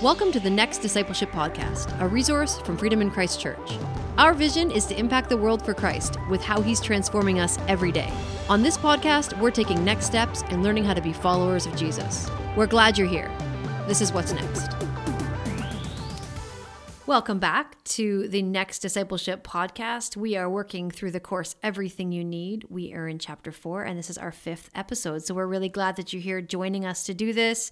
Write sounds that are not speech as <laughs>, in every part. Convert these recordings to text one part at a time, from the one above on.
Welcome to the Next Discipleship Podcast, a resource from Freedom in Christ Church. Our vision is to impact the world for Christ with how He's transforming us every day. On this podcast, we're taking next steps and learning how to be followers of Jesus. We're glad you're here. This is what's next. Welcome back to the Next Discipleship podcast. We are working through the course Everything You Need. We are in chapter four, and this is our fifth episode. So we're really glad that you're here joining us to do this.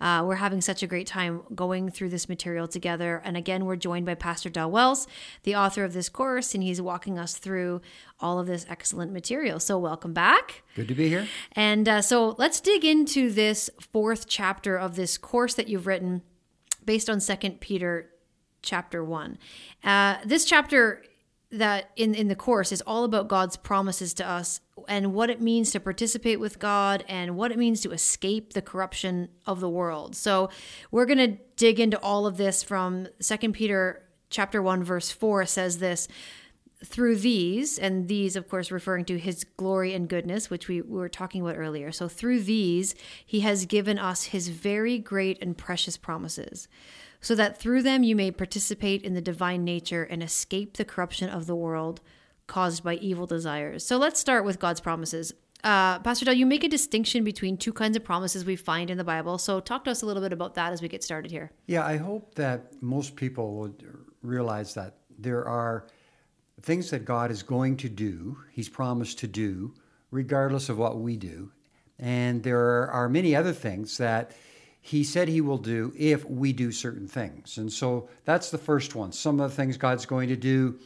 Uh, we're having such a great time going through this material together. And again, we're joined by Pastor Del Wells, the author of this course, and he's walking us through all of this excellent material. So welcome back. Good to be here. And uh, so let's dig into this fourth chapter of this course that you've written based on Second Peter chapter one. Uh, this chapter that in in the course is all about God's promises to us and what it means to participate with God and what it means to escape the corruption of the world. So we're going to dig into all of this from Second Peter chapter 1 verse 4 says this through these and these of course referring to his glory and goodness which we were talking about earlier. So through these he has given us his very great and precious promises so that through them you may participate in the divine nature and escape the corruption of the world caused by evil desires. So let's start with God's promises. Uh, Pastor Del, you make a distinction between two kinds of promises we find in the Bible. So talk to us a little bit about that as we get started here. Yeah, I hope that most people would realize that there are things that God is going to do, He's promised to do, regardless of what we do. And there are many other things that he said he will do if we do certain things. And so that's the first one. Some of the things God's going to do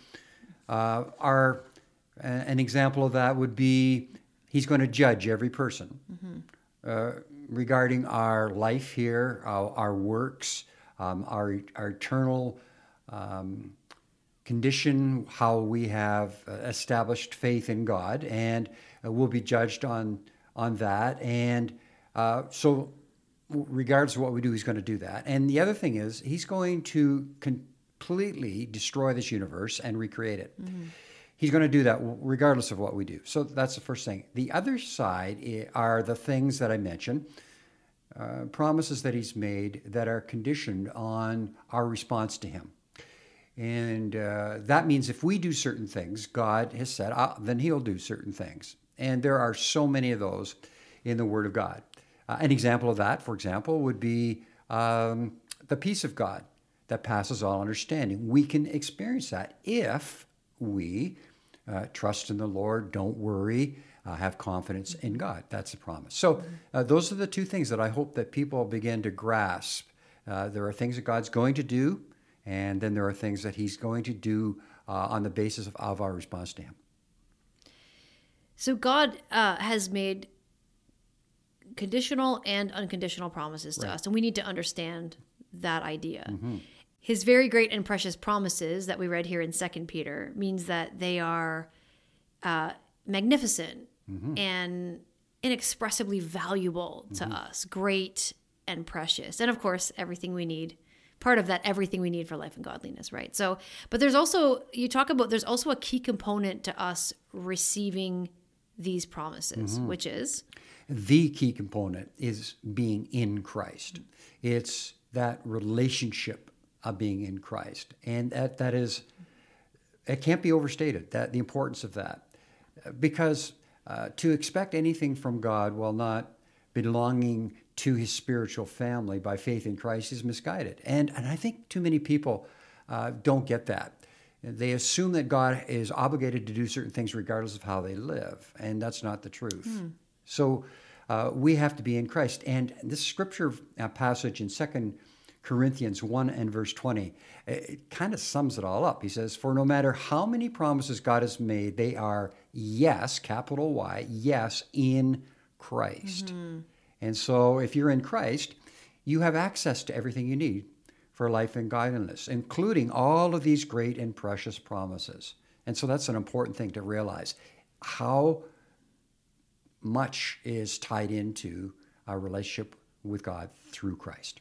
uh, are an example of that would be he's going to judge every person mm-hmm. uh, regarding our life here, our, our works, um, our, our eternal um, condition, how we have uh, established faith in God, and uh, we'll be judged on on that. And uh, so regardless of what we do, he's going to do that. And the other thing is, he's going to completely destroy this universe and recreate it. Mm-hmm. He's going to do that regardless of what we do. So that's the first thing. The other side are the things that I mentioned. Uh, promises that he's made that are conditioned on our response to him. And uh, that means if we do certain things, God has said, ah, then he'll do certain things. And there are so many of those in the Word of God. Uh, an example of that, for example, would be um, the peace of God that passes all understanding. We can experience that if we uh, trust in the Lord, don't worry, uh, have confidence in God. That's the promise. So, uh, those are the two things that I hope that people begin to grasp. Uh, there are things that God's going to do, and then there are things that He's going to do uh, on the basis of, of, our response to Him. So, God has made conditional and unconditional promises to right. us. And we need to understand that idea. Mm-hmm. His very great and precious promises that we read here in Second Peter means that they are uh, magnificent mm-hmm. and inexpressibly valuable to mm-hmm. us, great and precious. And of course, everything we need part of that everything we need for life and godliness right so but there's also you talk about there's also a key component to us receiving these promises mm-hmm. which is the key component is being in Christ. It's that relationship of being in Christ. And that, that is, it can't be overstated, that the importance of that. Because uh, to expect anything from God while not belonging to his spiritual family by faith in Christ is misguided. And, and I think too many people uh, don't get that. They assume that God is obligated to do certain things regardless of how they live, and that's not the truth. Mm. So uh, we have to be in Christ. And this scripture uh, passage in Second Corinthians 1 and verse 20, it kind of sums it all up. He says, For no matter how many promises God has made, they are yes, capital Y, yes, in Christ. Mm-hmm. And so if you're in Christ, you have access to everything you need for life and godliness, including all of these great and precious promises. And so that's an important thing to realize. How much is tied into our relationship with God through Christ.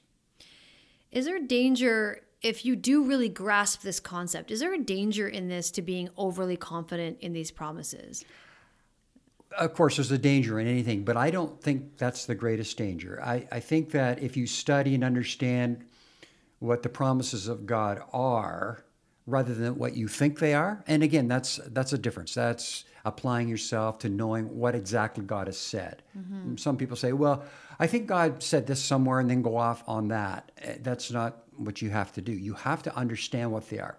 Is there a danger if you do really grasp this concept? Is there a danger in this to being overly confident in these promises? Of course, there's a danger in anything, but I don't think that's the greatest danger. I, I think that if you study and understand what the promises of God are rather than what you think they are. And again, that's that's a difference. That's applying yourself to knowing what exactly God has said. Mm-hmm. Some people say, "Well, I think God said this somewhere," and then go off on that. Eh, that's not what you have to do. You have to understand what they are.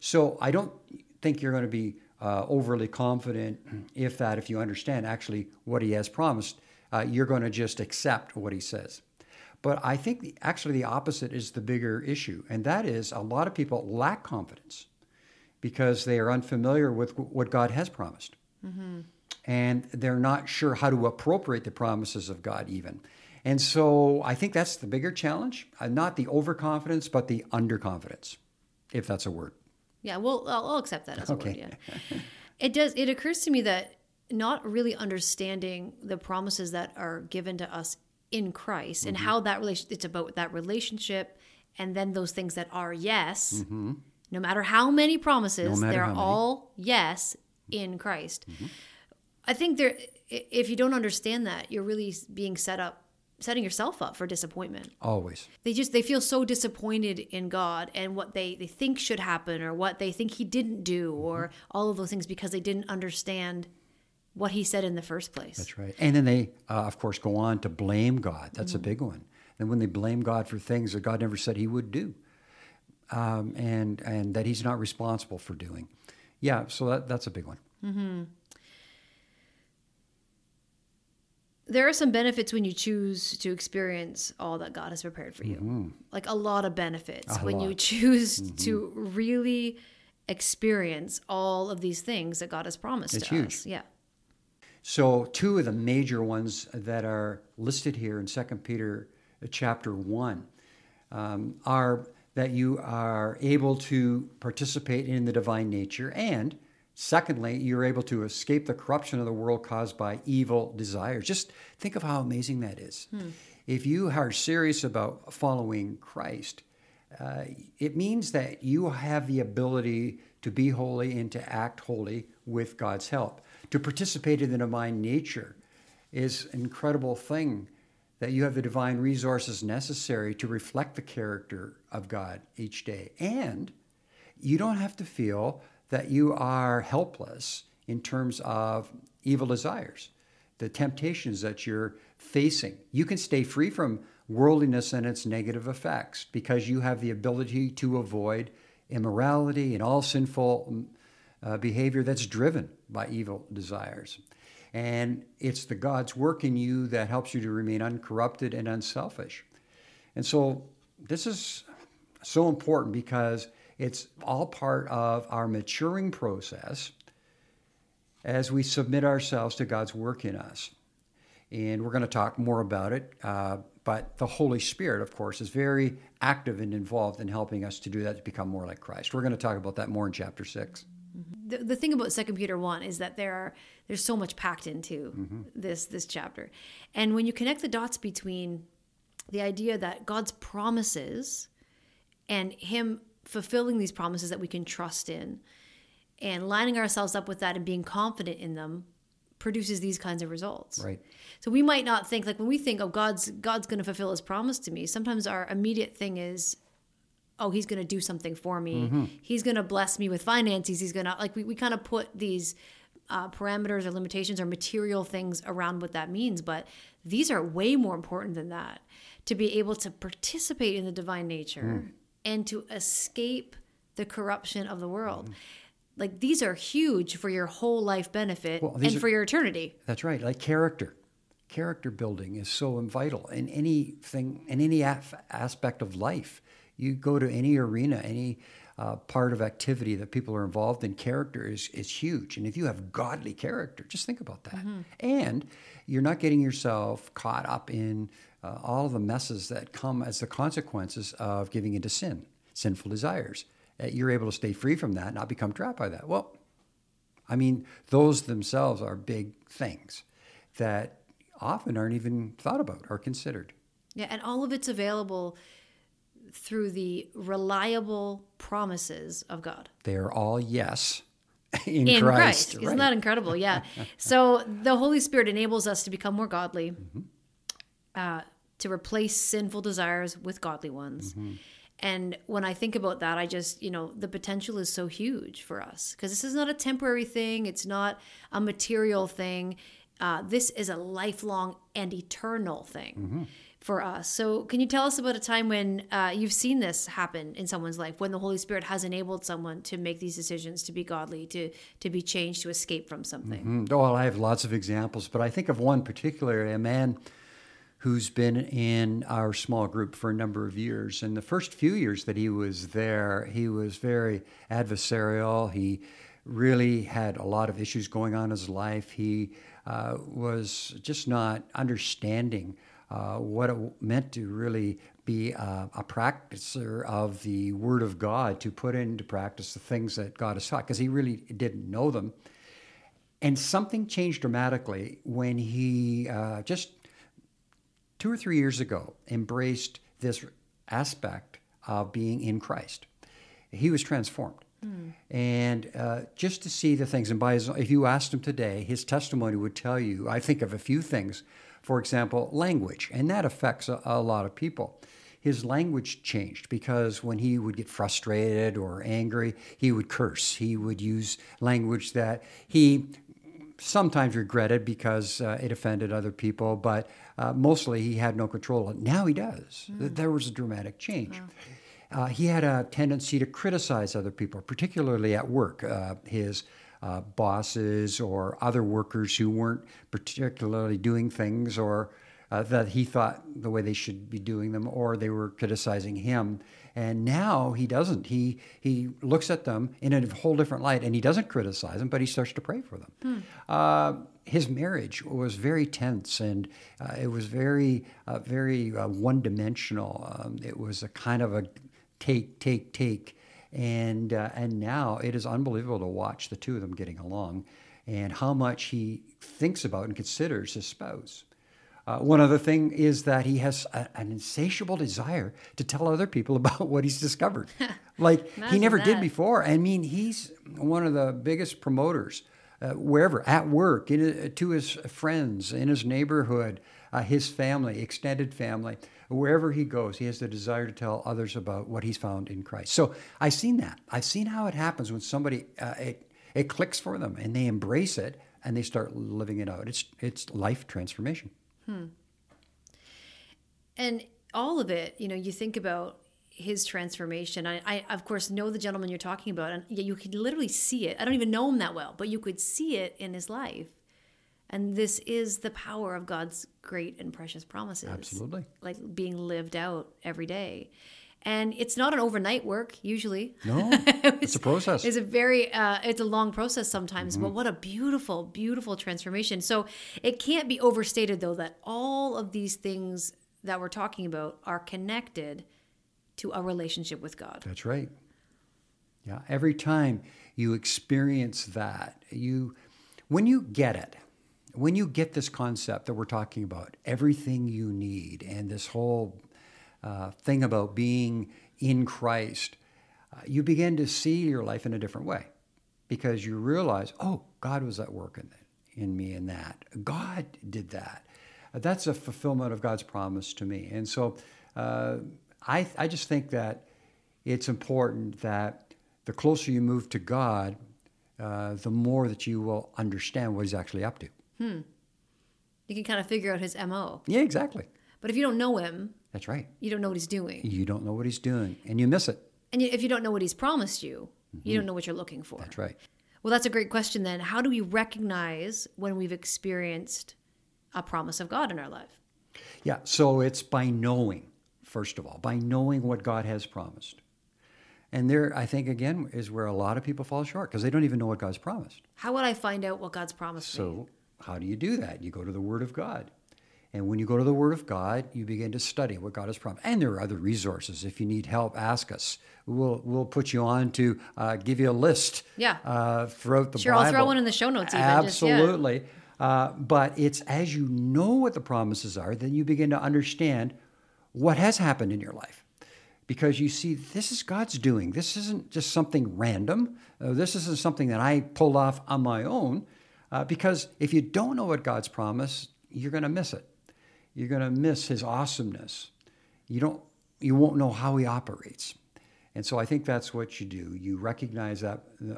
So I don't think you're going to be uh, overly confident if that if you understand actually what He has promised. Uh, you're going to just accept what He says. But I think the, actually the opposite is the bigger issue, and that is a lot of people lack confidence because they are unfamiliar with what God has promised. Mm-hmm. And they're not sure how to appropriate the promises of God, even. And so I think that's the bigger challenge uh, not the overconfidence, but the underconfidence, if that's a word. Yeah, well, I'll, I'll accept that as okay. a word. Yeah. it does. It occurs to me that not really understanding the promises that are given to us in Christ mm-hmm. and how that relation it's about that relationship and then those things that are yes. Mm-hmm. No matter how many promises, no they're all yes in Christ. Mm-hmm. I think there if you don't understand that, you're really being set up setting yourself up for disappointment. Always. They just they feel so disappointed in God and what they they think should happen or what they think he didn't do mm-hmm. or all of those things because they didn't understand what he said in the first place. That's right. And then they, uh, of course, go on to blame God. That's mm-hmm. a big one. And when they blame God for things that God never said he would do, um, and, and that he's not responsible for doing. Yeah, so that, that's a big one. Mm-hmm. There are some benefits when you choose to experience all that God has prepared for you. Mm-hmm. Like a lot of benefits a when lot. you choose mm-hmm. to really experience all of these things that God has promised it's to huge. us. Yeah. So, two of the major ones that are listed here in 2 Peter uh, chapter 1 um, are that you are able to participate in the divine nature, and secondly, you're able to escape the corruption of the world caused by evil desires. Just think of how amazing that is. Hmm. If you are serious about following Christ, uh, it means that you have the ability to be holy and to act holy with God's help to participate in the divine nature is an incredible thing that you have the divine resources necessary to reflect the character of God each day. And you don't have to feel that you are helpless in terms of evil desires, the temptations that you're facing. You can stay free from worldliness and its negative effects because you have the ability to avoid immorality and all sinful uh, behavior that's driven by evil desires. And it's the God's work in you that helps you to remain uncorrupted and unselfish. And so this is so important because it's all part of our maturing process as we submit ourselves to God's work in us. And we're going to talk more about it. Uh, but the Holy Spirit, of course, is very active and involved in helping us to do that to become more like Christ. We're going to talk about that more in chapter six. Mm-hmm. The, the thing about Second Peter one is that there are there's so much packed into mm-hmm. this this chapter, and when you connect the dots between the idea that God's promises and Him fulfilling these promises that we can trust in, and lining ourselves up with that and being confident in them produces these kinds of results. Right. So we might not think like when we think, oh, God's God's going to fulfill His promise to me. Sometimes our immediate thing is, oh, he's going to do something for me. Mm-hmm. He's going to bless me with finances. He's going to, like, we, we kind of put these uh, parameters or limitations or material things around what that means. But these are way more important than that to be able to participate in the divine nature mm. and to escape the corruption of the world. Mm. Like, these are huge for your whole life benefit well, and are, for your eternity. That's right. Like character. Character building is so vital in anything, in any aspect of life you go to any arena, any uh, part of activity that people are involved in, character is, is huge. And if you have godly character, just think about that. Mm-hmm. And you're not getting yourself caught up in uh, all of the messes that come as the consequences of giving into sin, sinful desires. Uh, you're able to stay free from that, not become trapped by that. Well, I mean, those themselves are big things that often aren't even thought about or considered. Yeah, and all of it's available through the reliable promises of God. They are all yes <laughs> in, in Christ. Christ. Isn't that incredible? Yeah. <laughs> so the Holy Spirit enables us to become more godly, mm-hmm. uh, to replace sinful desires with godly ones. Mm-hmm. And when I think about that, I just, you know, the potential is so huge for us because this is not a temporary thing, it's not a material thing. Uh, this is a lifelong and eternal thing. Mm-hmm. For us. So, can you tell us about a time when uh, you've seen this happen in someone's life, when the Holy Spirit has enabled someone to make these decisions, to be godly, to to be changed, to escape from something? Mm, Oh, I have lots of examples, but I think of one particular, a man who's been in our small group for a number of years. And the first few years that he was there, he was very adversarial. He really had a lot of issues going on in his life. He uh, was just not understanding uh, what it meant to really be a, a practicer of the Word of God, to put into practice the things that God has taught, because he really didn't know them. And something changed dramatically when he uh, just two or three years ago embraced this aspect of being in Christ. He was transformed. And uh, just to see the things, and by his, if you asked him today, his testimony would tell you, I think of a few things. For example, language, and that affects a, a lot of people. His language changed because when he would get frustrated or angry, he would curse. He would use language that he sometimes regretted because uh, it offended other people, but uh, mostly he had no control. Now he does. There was a dramatic change. Uh, he had a tendency to criticize other people, particularly at work. Uh, his uh, bosses or other workers who weren't particularly doing things or uh, that he thought the way they should be doing them, or they were criticizing him. And now he doesn't. He he looks at them in a whole different light, and he doesn't criticize them, but he starts to pray for them. Uh, his marriage was very tense, and uh, it was very uh, very uh, one dimensional. Um, it was a kind of a take take take, and uh, and now it is unbelievable to watch the two of them getting along, and how much he thinks about and considers his spouse. Uh, one other thing is that he has a, an insatiable desire to tell other people <laughs> about what he's discovered, <laughs> like he never did before. I mean, he's one of the biggest promoters uh, wherever, at work, in, to his friends, in his neighborhood, uh, his family, extended family, wherever he goes, he has the desire to tell others about what he's found in Christ. So I've seen that. I've seen how it happens when somebody uh, it it clicks for them and they embrace it and they start living it out. It's it's life transformation. Hmm. And all of it, you know, you think about his transformation. I, I, of course, know the gentleman you're talking about, and you could literally see it. I don't even know him that well, but you could see it in his life. And this is the power of God's great and precious promises. Absolutely. Like being lived out every day. And it's not an overnight work, usually. No, <laughs> it's a process. It's a very, uh, it's a long process sometimes, Mm-hmm. but what a beautiful, beautiful transformation. So it can't be overstated, though, that all of these things that we're talking about are connected to a relationship with God. That's right. Yeah, every time you experience that, you when you get it, when you get this concept that we're talking about, everything you need, and this whole uh, thing about being in Christ, uh, you begin to see your life in a different way because you realize, oh, God was at work in, in me in that. God did that. That's a fulfillment of God's promise to me. And so uh, I, I just think that it's important that the closer you move to God, uh, the more that you will understand what He's actually up to. Hmm. You can kind of figure out his MO. Yeah, exactly. But if you don't know him, That's right. you don't know what he's doing. You don't know what He's doing, and you miss it. And if you don't know what he's promised you, you mm-hmm. don't know what you're looking for. That's right. Well, that's a great question then. How do we recognize when we've experienced a promise of God in our life? Yeah, so it's by knowing, first of all, by knowing what God has promised. And there, I think, again, is where a lot of people fall short because they don't even know what God's promised. How would I find out what God's promised me? How do you do that? You go to the Word of God. And when you go to the Word of God, you begin to study what God has promised. And there are other resources. If you need help, ask us. We'll, we'll put you on to uh, give you a list Yeah. uh, throughout the Sure, Bible. I'll throw one in the show notes even, just- yeah. Absolutely. uh, but it's as you know what the promises are, then you begin to understand what has happened in your life. Because you see, this is God's doing. This isn't just something random. Uh, this isn't something that I pulled off on my own. Uh, because if you don't know what God's promised, you're going to miss it. You're going to miss His awesomeness. You don't. you won't know how he operates. And so I think that's what you do. You recognize that uh,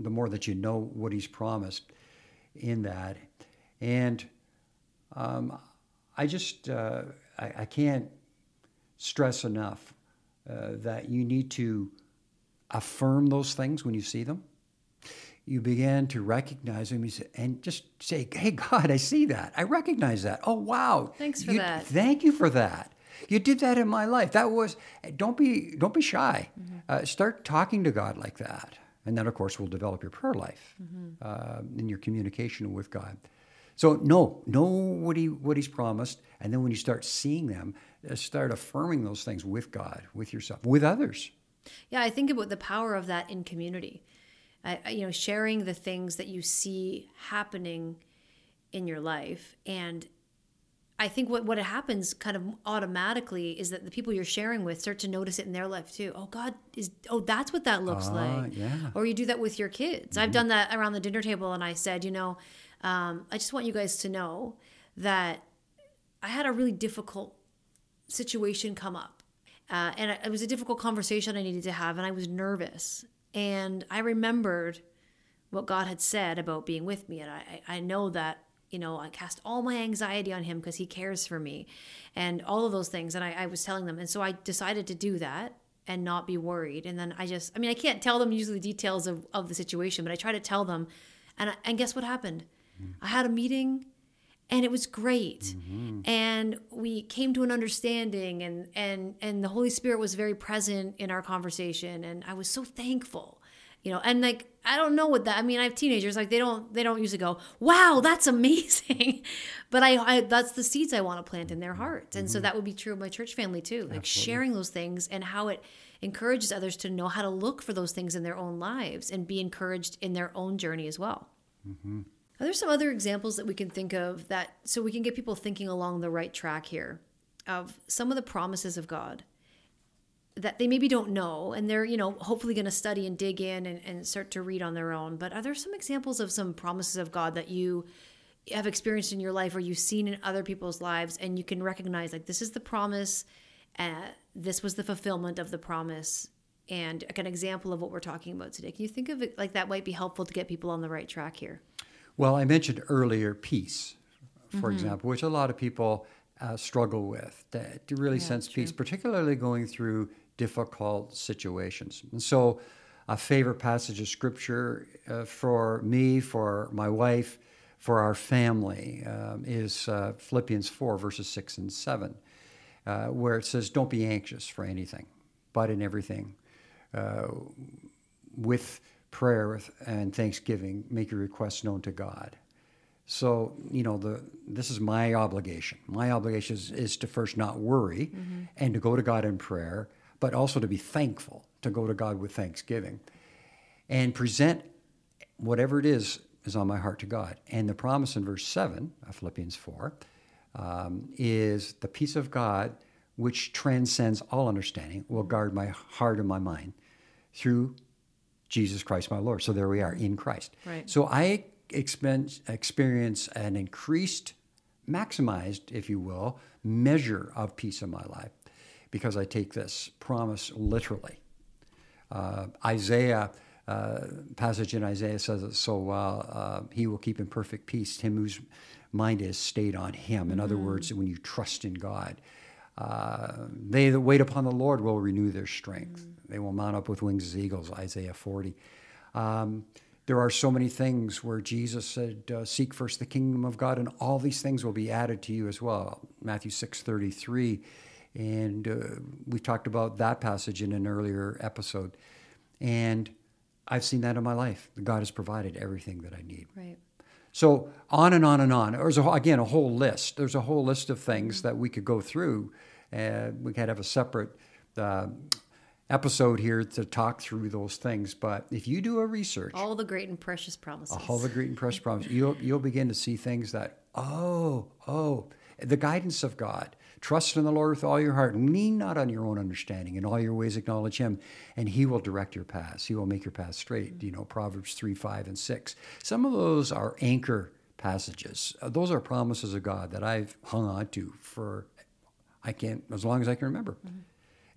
the more that you know what he's promised in that. And um, I just, uh, I, I, can't stress enough uh, that you need to affirm those things when you see them. You begin to recognize them and just say, Hey, God, I see that. I recognize that. Oh, wow. Thanks for you, that. Thank you for that. You did that in my life. That was don't be don't be shy. Mm-hmm. Uh, start talking to God like that, and then of course we'll develop your prayer life mm-hmm. uh, in your communication with God. So know know what he what he's promised, and then when you start seeing them, uh, start affirming those things with God, with yourself, with others. Yeah, I think about the power of that in community. You know, sharing the things that you see happening in your life and I think what, what happens kind of automatically is that the people you're sharing with start to notice it in their life too. Oh, God is, oh, that's what that looks uh, like. Yeah. Or you do that with your kids. Mm-hmm. I've done that around the dinner table and I said, you know, um, I just want you guys to know that I had a really difficult situation come up. Uh, and it was a difficult conversation I needed to have, and I was nervous. And I remembered what God had said about being with me. And I, I know that you know, I cast all my anxiety on him because he cares for me and all of those things. And I, I, was telling them. And so I decided to do that and not be worried. And then I just, I mean, I can't tell them usually the details of, of the situation, but I try to tell them. And, and guess what happened? Mm-hmm. I had a meeting and it was great. Mm-hmm. And we came to an understanding and, and, and the Holy Spirit was very present in our conversation. And I was so thankful you know and like i don't know what that i mean i have teenagers like they don't they don't usually go wow that's amazing <laughs> but I, I that's the seeds i want to plant in their hearts and mm-hmm. so that would be true of my church family too like Absolutely. sharing those things and how it encourages others to know how to look for those things in their own lives and be encouraged in their own journey as well mm-hmm. Are there some other examples that we can think of that so we can get people thinking along the right track here of some of the promises of god that they maybe don't know and they're you know hopefully going to study and dig in and, and start to read on their own but are there some examples of some promises of god that you have experienced in your life or you've seen in other people's lives and you can recognize like this is the promise uh, this was the fulfillment of the promise and like an example of what we're talking about today? Can you think of it like that might be helpful to get people on the right track here well i mentioned earlier peace for mm-hmm. example which a lot of people uh, struggle with to, to really yeah, sense peace particularly going through difficult situations. And so, a favorite passage of scripture uh, for me, for my wife, for our family um, is uh, Philippians 4, verses 6 and 7, uh, where it says, Don't be anxious for anything, but in everything, uh, with prayer and thanksgiving, make your requests known to God. So, you know, the this is my obligation. My obligation is, is to first not worry mm-hmm. and to go to God in prayer but also to be thankful, to go to God with thanksgiving and present whatever it is is on my heart to God. And the promise in verse 7 of Philippians 4 um, is the peace of God, which transcends all understanding, will guard my heart and my mind through Jesus Christ my Lord. So there we are in Christ. Right. So I experience an increased, maximized, if you will, measure of peace in my life because I take this promise literally. Uh, Isaiah, uh, passage in Isaiah says it so well. Uh, he will keep in perfect peace him whose mind is stayed on him. In mm other mm-hmm. words, when you trust in God, uh, they that wait upon the Lord will renew their strength. mm They will mount up with wings as eagles. Isaiah 40. Um, there are so many things where Jesus said, uh, "Seek first the kingdom of God, and all these things will be added to you as well." Matthew six thirty three and uh, we've talked about that passage in an earlier episode. And I've seen that in my life. God has provided everything that I need. Right. So on and on and on. There's a, again a whole list. There's a whole list of things that we could go through. Uh, we could have a separate uh, episode here to talk through those things. But if you do a research, all the great and precious promises, all the great and precious promises, you'll you'll begin to see things that oh oh the guidance of God. Trust in the Lord with all your heart. Lean not on your own understanding. In all your ways acknowledge Him, and He will direct your paths. He will make your path straight. You know, Proverbs 3, 5, and 6. Some of those are anchor passages. Uh, those are promises of God that I've hung on to for, I can't, as long as I can remember. Mm-hmm.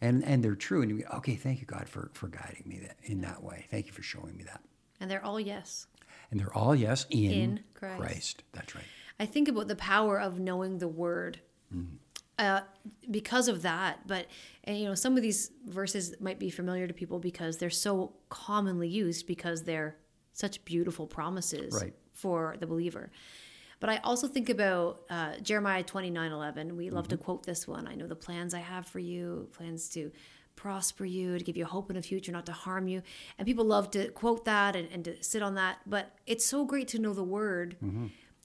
and and they're true. And you go, okay, thank you, God, for for guiding me that, in that way. Thank you for showing me that. And they're all yes. And they're all yes in, In Christ. That's right. I think about the power of knowing the word uh, because of that. But and, you know, some of these verses might be familiar to people because they're so commonly used because they're such beautiful promises Right. for the believer. But I also think about uh, Jeremiah twenty nine eleven. We love to quote this one. I know the plans I have for you, plans to prosper you, to give you hope in the future, not to harm you. And people love to quote that and, and to sit on that. But it's so great to know the word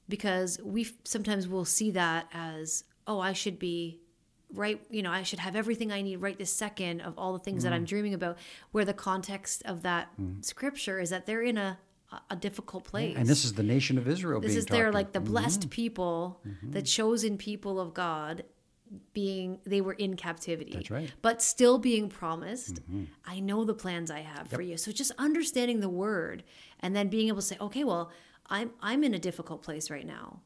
because we sometimes will see that as, oh, I should be right you know i should have everything i need right this second of all the things that i'm mm. dreaming about where the context of that mm. scripture is that they're in a a difficult place And this is the nation of Israel this is their talked like the blessed mm-hmm. people mm-hmm. the chosen people of god being they were in captivity That's right. but still being promised mm-hmm. i know the plans i have for you. So just understanding the word and then being able to say okay well i'm i'm in a difficult place right now.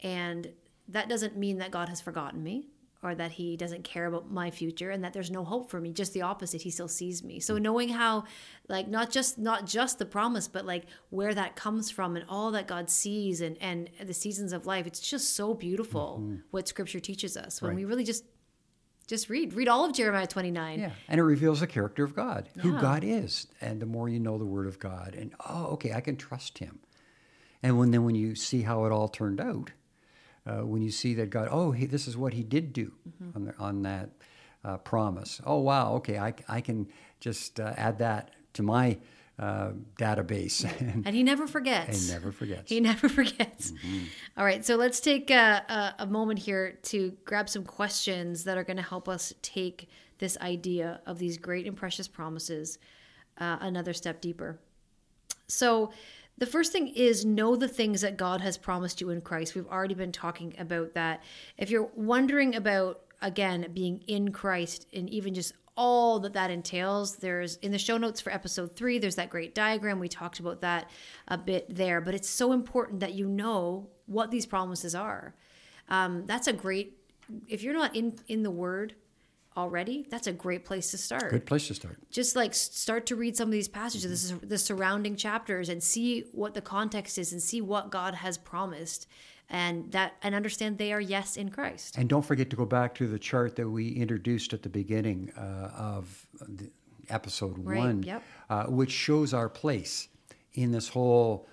And that doesn't mean that god has forgotten me or that he doesn't care about my future and that there's no hope for me just the opposite. He still sees me. So hmm. knowing how like not just not just the promise but like where that comes from and all that god sees and and the seasons of life it's just so beautiful mm-hmm. what scripture teaches us. When Right. we really just just read read all of jeremiah 29 Yeah, and it reveals the character of God, who Yeah. God is, and the more you know the Word of God, and oh, okay, I can trust Him. And when then when you see how it all turned out, uh, when you see that God, oh, he, this is what He did do Mm-hmm. on, the, on that uh, promise. Oh, wow, okay, I, I can just uh, add that to my uh, database, <laughs> and, and he never forgets He never forgets. He never <laughs> forgets. All right, so let's take a, a, a moment here to grab some questions that are going to help us take this idea of these great and precious promises uh, another step deeper. So, the first thing is know the things that God has promised you in Christ. We've already been talking about that. If you're wondering about, again, being in Christ and even just all that that entails, there's in the show notes for episode three, there's that great diagram. We talked about that a bit there, but it's so important that you know what these promises are. Um, that's a great, if you're not in, in the Word already, that's a great place to start Good place to start. just like start to read some of these passages this is the surrounding chapters and see what the context is and see what god has promised and that and understand they are yes in christ And don't forget to go back to the chart that we introduced at the beginning uh, of the episode Right, one, yep. uh, which shows our place in this whole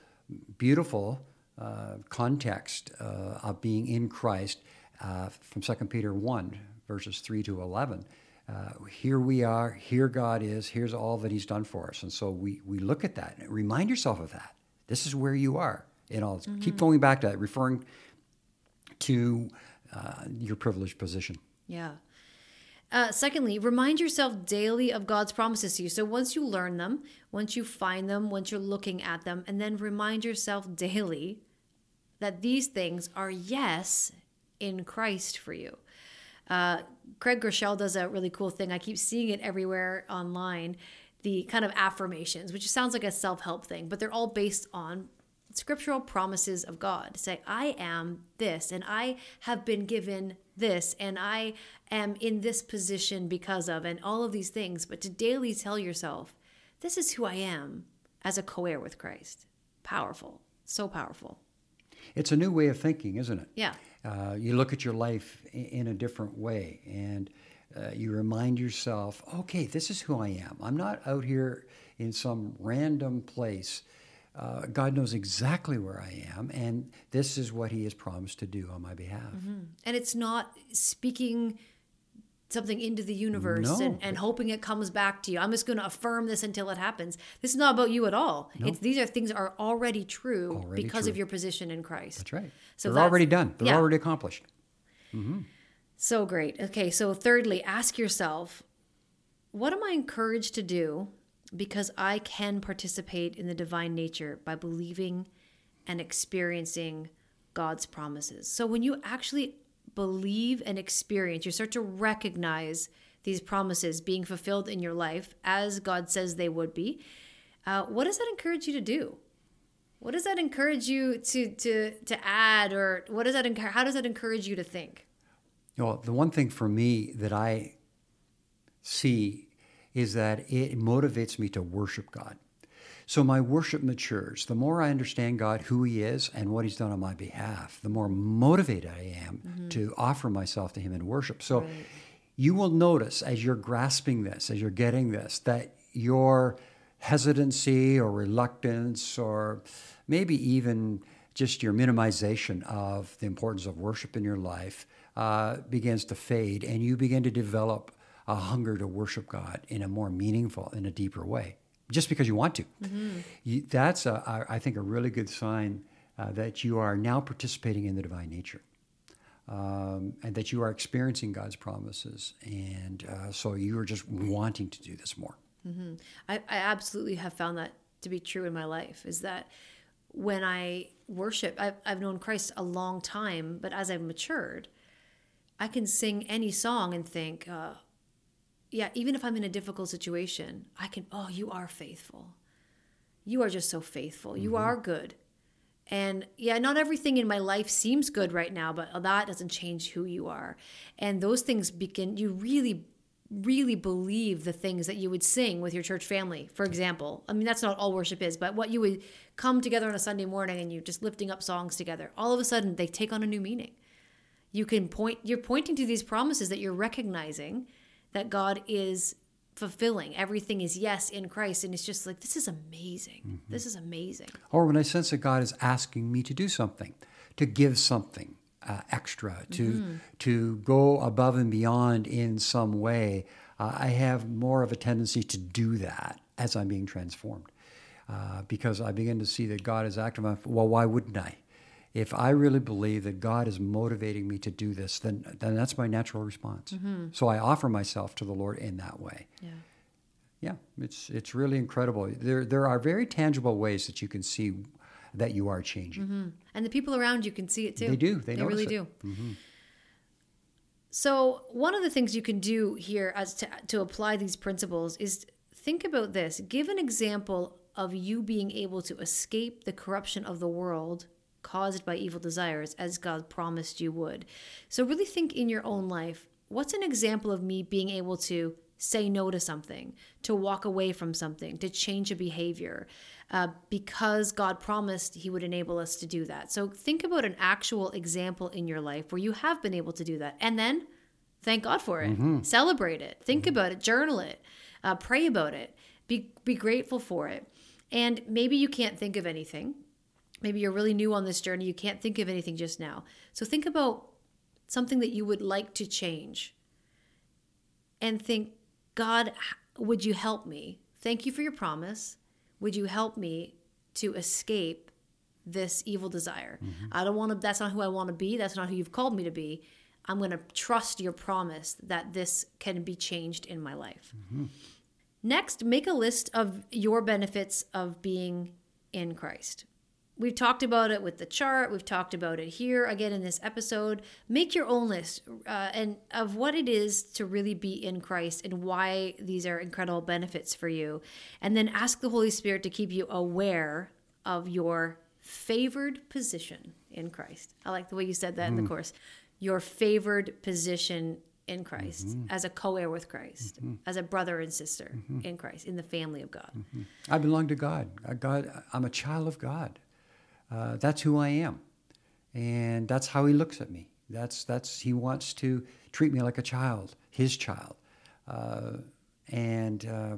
beautiful uh, context uh, of being in Christ uh, from Second Peter 1, verses 3 to 11. Uh, here we are, here God is, here's all that He's done for us. And so we, we look at that and remind yourself of that. This is where you are. You know, keep going back to that, referring to uh, your privileged position. yeah uh, secondly, remind yourself daily of God's promises to you. So once you learn them, once you find them, once you're looking at them, and then remind yourself daily that these things are yes in Christ for you. Uh, Craig Groeschel does a really cool thing. I keep seeing it everywhere online. The kind of affirmations, which sounds like a self help thing, but they're all based on scriptural promises of God. Say, I am this, and I have been given this, and I am in this position because of, and all of these things. But to daily tell yourself, this is who I am as a co heir with Christ. Powerful. So powerful. It's a new way of thinking, isn't it? Yeah. Uh, you look at your life in a different way and uh, you remind yourself, okay, this is who I am. I'm not out here in some random place. Uh, God knows exactly where I am, and this is what He has promised to do on my behalf. and it's not speaking something into the universe No. and, and hoping it comes back to you. I'm just going to affirm this until it happens. This is not about you at all. It's these are things are already true Already because true. of your position in Christ. That's right. So They're that's- already done, they're yeah. already accomplished. Mm-hmm. So great. Okay, so thirdly, ask yourself, what am I encouraged to do because I can participate in the divine nature by believing and experiencing God's promises. So when you actually believe and experience, you start to recognize these promises being fulfilled in your life as God says they would be. Uh, what does that encourage you to do? What does that encourage you to to to add, or what does that encourage? How does that encourage you to think? Well, the one thing for me that I see is that it motivates me to worship God. So my worship matures. The more I understand God, who He is, and what He's done on my behalf, the more motivated I am mm-hmm. to offer myself to Him in worship. So right. you will notice as you're grasping this, as you're getting this, that your hesitancy or reluctance, or maybe even just your minimization of the importance of worship in your life uh, begins to fade, and you begin to develop a hunger to worship God in a more meaningful, in a deeper way, just because you want to. Mm-hmm. You, that's, a, I think, a really good sign uh, that you are now participating in the divine nature. Um, and that you are experiencing God's promises. And uh, so you are just wanting to do this more. Mm-hmm. I, I absolutely have found that to be true in my life is that when I worship, I've, I've known Christ a long time, but as I've matured, I can sing any song and think, uh, yeah, even if I'm in a difficult situation, I can, oh, you are faithful. You are just so faithful. Mm-hmm. You are good. And yeah, not everything in my life seems good right now, but that doesn't change who you are. And those things begin, you really, really believe the things that you would sing with your church family, for example. I mean, that's not all worship is, but what you would come together on a Sunday morning and you're just lifting up songs together, all of a sudden they take on a new meaning. You can point, you're pointing to these promises that you're recognizing that God is fulfilling. Everything is yes in Christ. And it's just like, this is amazing. Mm-hmm. This is amazing. Or when I sense that God is asking me to do something, to give something uh, extra, to, mm-hmm. to go above and beyond in some way, uh, I have more of a tendency to do that as I'm being transformed. Uh, because I begin to see that God is active. Well, why wouldn't I? If I really believe that God is motivating me to do this, then then that's my natural response. Mm-hmm. So I offer myself to the Lord in that way. Yeah. Yeah, it's it's really incredible. There there are very tangible ways that you can see that you are changing, mm-hmm. and the people around you can see it too. They do. They, they really it. do. Mm-hmm. So one of the things you can do here as to to apply these principles is think about this. Give an example of you being able to escape the corruption of the world caused by evil desires as God promised you would. So, really think in your own life what's an example of me being able to say no to something, to walk away from something, to change a behavior, uh, because God promised He would enable us to do that. So, think about an actual example in your life where you have been able to do that. And then thank God for it, mm-hmm. celebrate it, think mm-hmm. about it, journal it, uh, pray about it, be, be grateful for it. And maybe you can't think of anything Maybe you're really new on this journey, you can't think of anything just now. So think about something that you would like to change and think, God, would you help me? Thank you for your promise. Would you help me to escape this evil desire? Mm-hmm. I don't want to, that's not who I want to be. That's not who you've called me to be. I'm going to trust your promise that this can be changed in my life. Mm-hmm. Next, make a list of your benefits of being in Christ. We've talked about it with the chart. We've talked about it here again in this episode. Make your own list uh, and of what it is to really be in Christ and why these are incredible benefits for you, and then ask the Holy Spirit to keep you aware of your favored position in Christ. I like the way you said that mm. in the mm. course. Your favored position in Christ, mm-hmm. as a co heir with Christ, mm-hmm. as a brother and sister mm-hmm. in Christ, in the family of God. Mm-hmm. I belong to God. God. I'm a child of God uh, that's who I am, and that's how he looks at me. That's that's he wants to treat me like a child, his child, uh, and uh,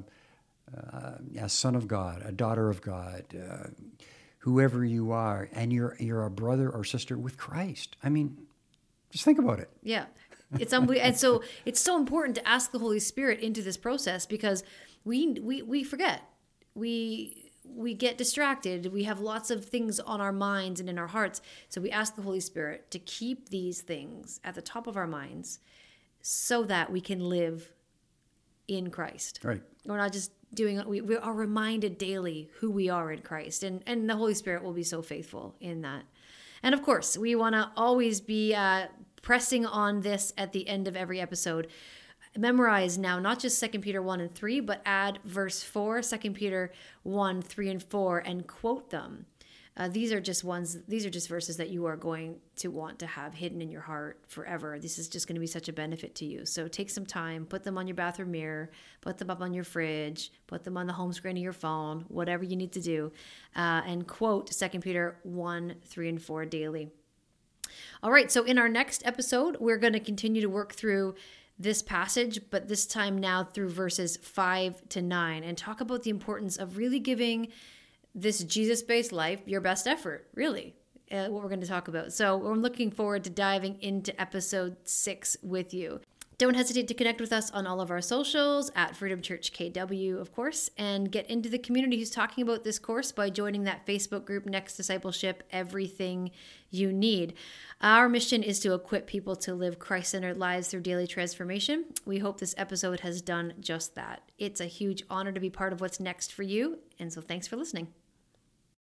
uh a son of God, a daughter of God, uh, whoever you are, and you're you're a brother or sister with Christ. I mean, just think about it. Yeah, it's and so it's so important to ask the Holy Spirit into this process because we we we forget we we get distracted. We have lots of things on our minds and in our hearts. So we ask the Holy Spirit to keep these things at the top of our minds so that we can live in Christ. Right. We're not just doing we, we are reminded daily who we are in Christ and and the Holy Spirit will be so faithful in that. And of course, we want to always be uh, pressing on this at the end of every episode memorize now not just 2 Peter 1 and 3, but add verse 4, 2 Peter 1, 3, and 4, and quote them. uh, these are just ones these are just verses that you are going to want to have hidden in your heart forever. This is just going to be such a benefit to you. So take some time put them on your bathroom mirror put them up on your fridge put them on the home screen of your phone whatever you need to do uh, and quote 2 peter 1 3 and 4 daily. All right so in our next episode we're going to continue to work through this passage, but this time now through verses 5 to 9, and talk about the importance of really giving this Jesus based life your best effort, really. Uh, what we're going to talk about. So, I'm looking forward to diving into episode six with you. Don't hesitate to connect with us on all of our socials at Freedom Church KW, of course, and get into the community who's talking about this course by joining that Facebook group, Next Discipleship Everything You Need. Our mission is to equip people to live Christ centered lives through daily transformation. We hope this episode has done just that. It's a huge honor to be part of what's next for you, and so thanks for listening.